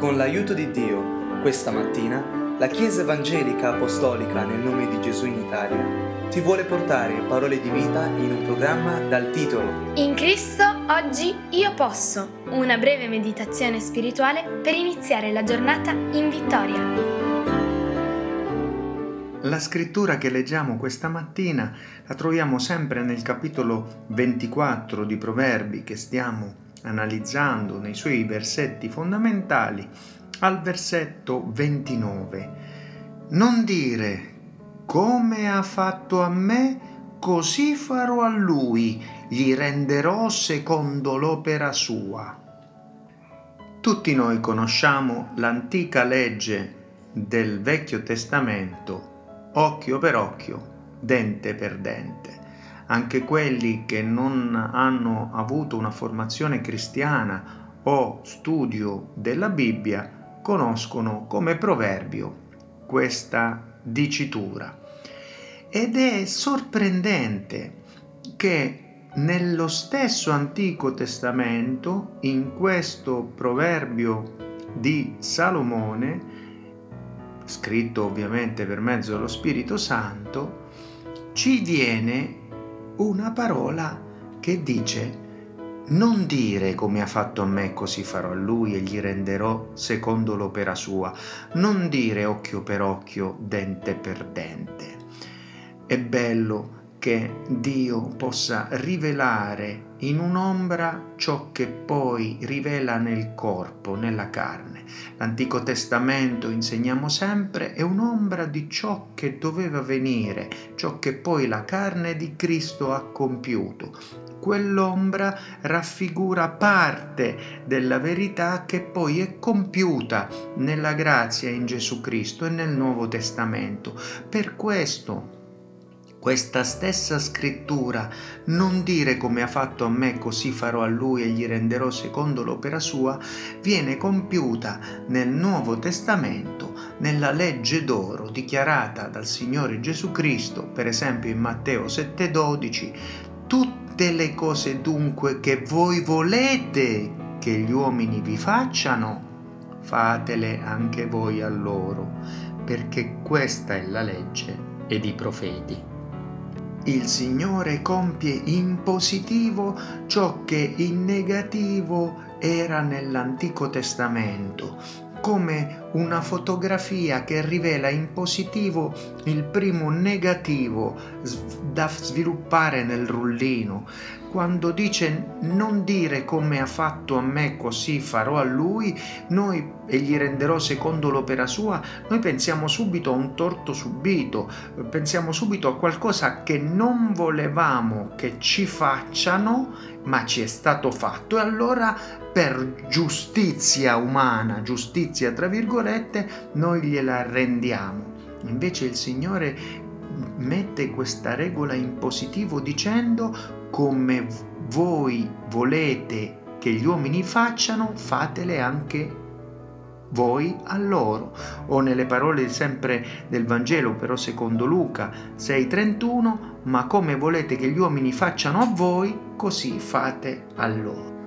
Con l'aiuto di Dio, questa mattina, la Chiesa Evangelica Apostolica nel nome di Gesù in Italia ti vuole portare parole di vita in un programma dal titolo In Cristo oggi io posso, una breve meditazione spirituale per iniziare la giornata in vittoria. La scrittura che leggiamo questa mattina la troviamo sempre nel capitolo 24 di Proverbi che stiamo analizzando nei suoi versetti fondamentali al versetto 29. Non dire come ha fatto a me, così farò a lui, gli renderò secondo l'opera sua. Tutti noi conosciamo l'antica legge del Vecchio Testamento, occhio per occhio, dente per dente anche quelli che non hanno avuto una formazione cristiana o studio della Bibbia conoscono come proverbio questa dicitura. Ed è sorprendente che nello stesso Antico Testamento, in questo proverbio di Salomone, scritto ovviamente per mezzo dello Spirito Santo, ci viene una parola che dice non dire come ha fatto a me così farò a lui e gli renderò secondo l'opera sua, non dire occhio per occhio, dente per dente. È bello che Dio possa rivelare in un'ombra ciò che poi rivela nel corpo, nella carne. L'Antico Testamento, insegniamo sempre, è un'ombra di ciò che doveva venire, ciò che poi la carne di Cristo ha compiuto. Quell'ombra raffigura parte della verità che poi è compiuta nella grazia in Gesù Cristo e nel Nuovo Testamento. Per questo questa stessa scrittura, non dire come ha fatto a me così farò a lui e gli renderò secondo l'opera sua, viene compiuta nel Nuovo Testamento, nella legge d'oro dichiarata dal Signore Gesù Cristo, per esempio in Matteo 7:12, tutte le cose dunque che voi volete che gli uomini vi facciano, fatele anche voi a loro, perché questa è la legge ed i profeti. Il Signore compie in positivo ciò che in negativo era nell'Antico Testamento, come una fotografia che rivela in positivo il primo negativo da sviluppare nel rullino, quando dice non dire come ha fatto a me così farò a lui, noi e gli renderò secondo l'opera sua, noi pensiamo subito a un torto subito, pensiamo subito a qualcosa che non volevamo che ci facciano, ma ci è stato fatto e allora per giustizia umana, giustizia tra virgolette, noi gliela rendiamo. Invece il Signore mette questa regola in positivo dicendo come voi volete che gli uomini facciano, fatele anche voi a loro. O nelle parole sempre del Vangelo, però secondo Luca 6:31, ma come volete che gli uomini facciano a voi, così fate a loro.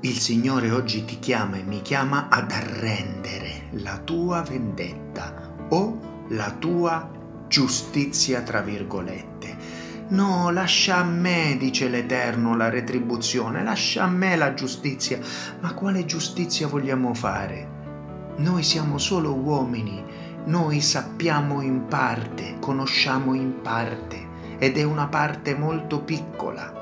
Il Signore oggi ti chiama e mi chiama ad arrendere la tua vendetta o la tua giustizia, tra virgolette No, lascia a me, dice l'Eterno, la retribuzione, lascia a me la giustizia. Ma quale giustizia vogliamo fare? Noi siamo solo uomini, noi sappiamo in parte, conosciamo in parte ed è una parte molto piccola.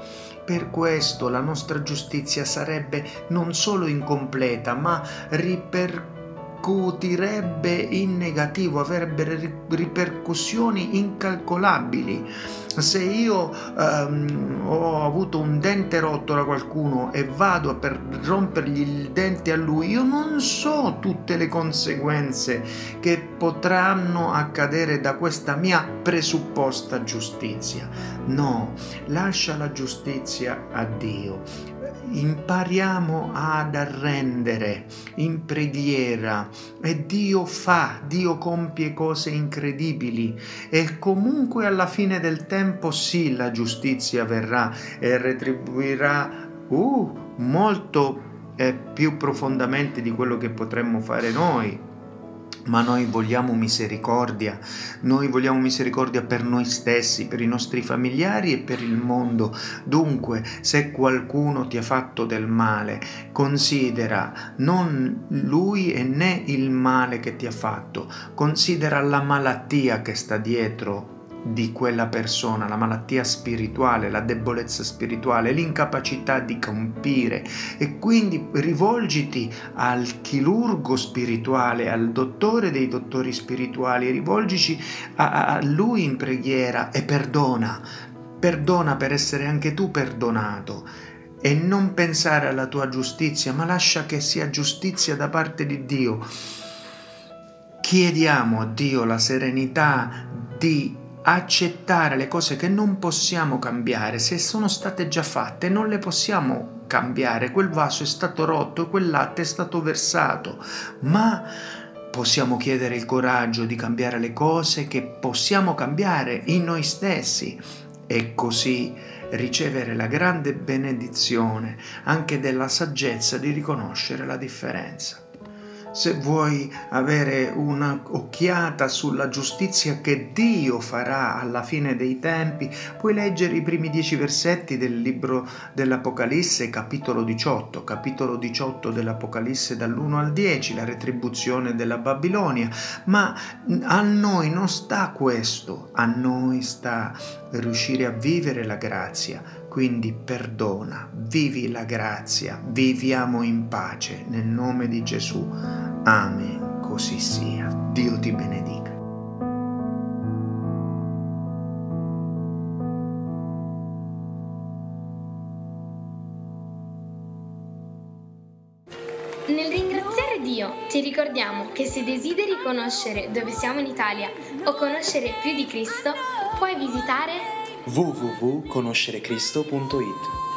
Per questo la nostra giustizia sarebbe non solo incompleta, ma ripercuotiva ripercutirebbe in negativo, avrebbe ripercussioni incalcolabili. Se io um, ho avuto un dente rotto da qualcuno e vado per rompergli il dente a lui, io non so tutte le conseguenze che potranno accadere da questa mia presupposta giustizia. No, lascia la giustizia a Dio impariamo ad arrendere in preghiera e Dio fa, Dio compie cose incredibili e comunque alla fine del tempo sì la giustizia verrà e retribuirà uh, molto eh, più profondamente di quello che potremmo fare noi ma noi vogliamo misericordia, noi vogliamo misericordia per noi stessi, per i nostri familiari e per il mondo. Dunque, se qualcuno ti ha fatto del male, considera non lui e né il male che ti ha fatto, considera la malattia che sta dietro di quella persona, la malattia spirituale, la debolezza spirituale, l'incapacità di compire e quindi rivolgiti al chirurgo spirituale, al dottore dei dottori spirituali, rivolgici a, a lui in preghiera e perdona, perdona per essere anche tu perdonato e non pensare alla tua giustizia, ma lascia che sia giustizia da parte di Dio. Chiediamo a Dio la serenità di accettare le cose che non possiamo cambiare, se sono state già fatte non le possiamo cambiare, quel vaso è stato rotto, quel latte è stato versato, ma possiamo chiedere il coraggio di cambiare le cose che possiamo cambiare in noi stessi e così ricevere la grande benedizione anche della saggezza di riconoscere la differenza se vuoi avere un'occhiata sulla giustizia che Dio farà alla fine dei tempi, puoi leggere i primi dieci versetti del libro dell'Apocalisse, capitolo 18, capitolo 18 dell'Apocalisse dall'1 al 10, la retribuzione della Babilonia. Ma a noi non sta questo, a noi sta riuscire a vivere la grazia quindi perdona, vivi la grazia, viviamo in pace nel nome di Gesù. Amen. Così sia. Dio ti benedica. Nel ringraziare Dio ti ricordiamo che se desideri conoscere dove siamo in Italia o conoscere più di Cristo, puoi visitare www.conoscerecristo.it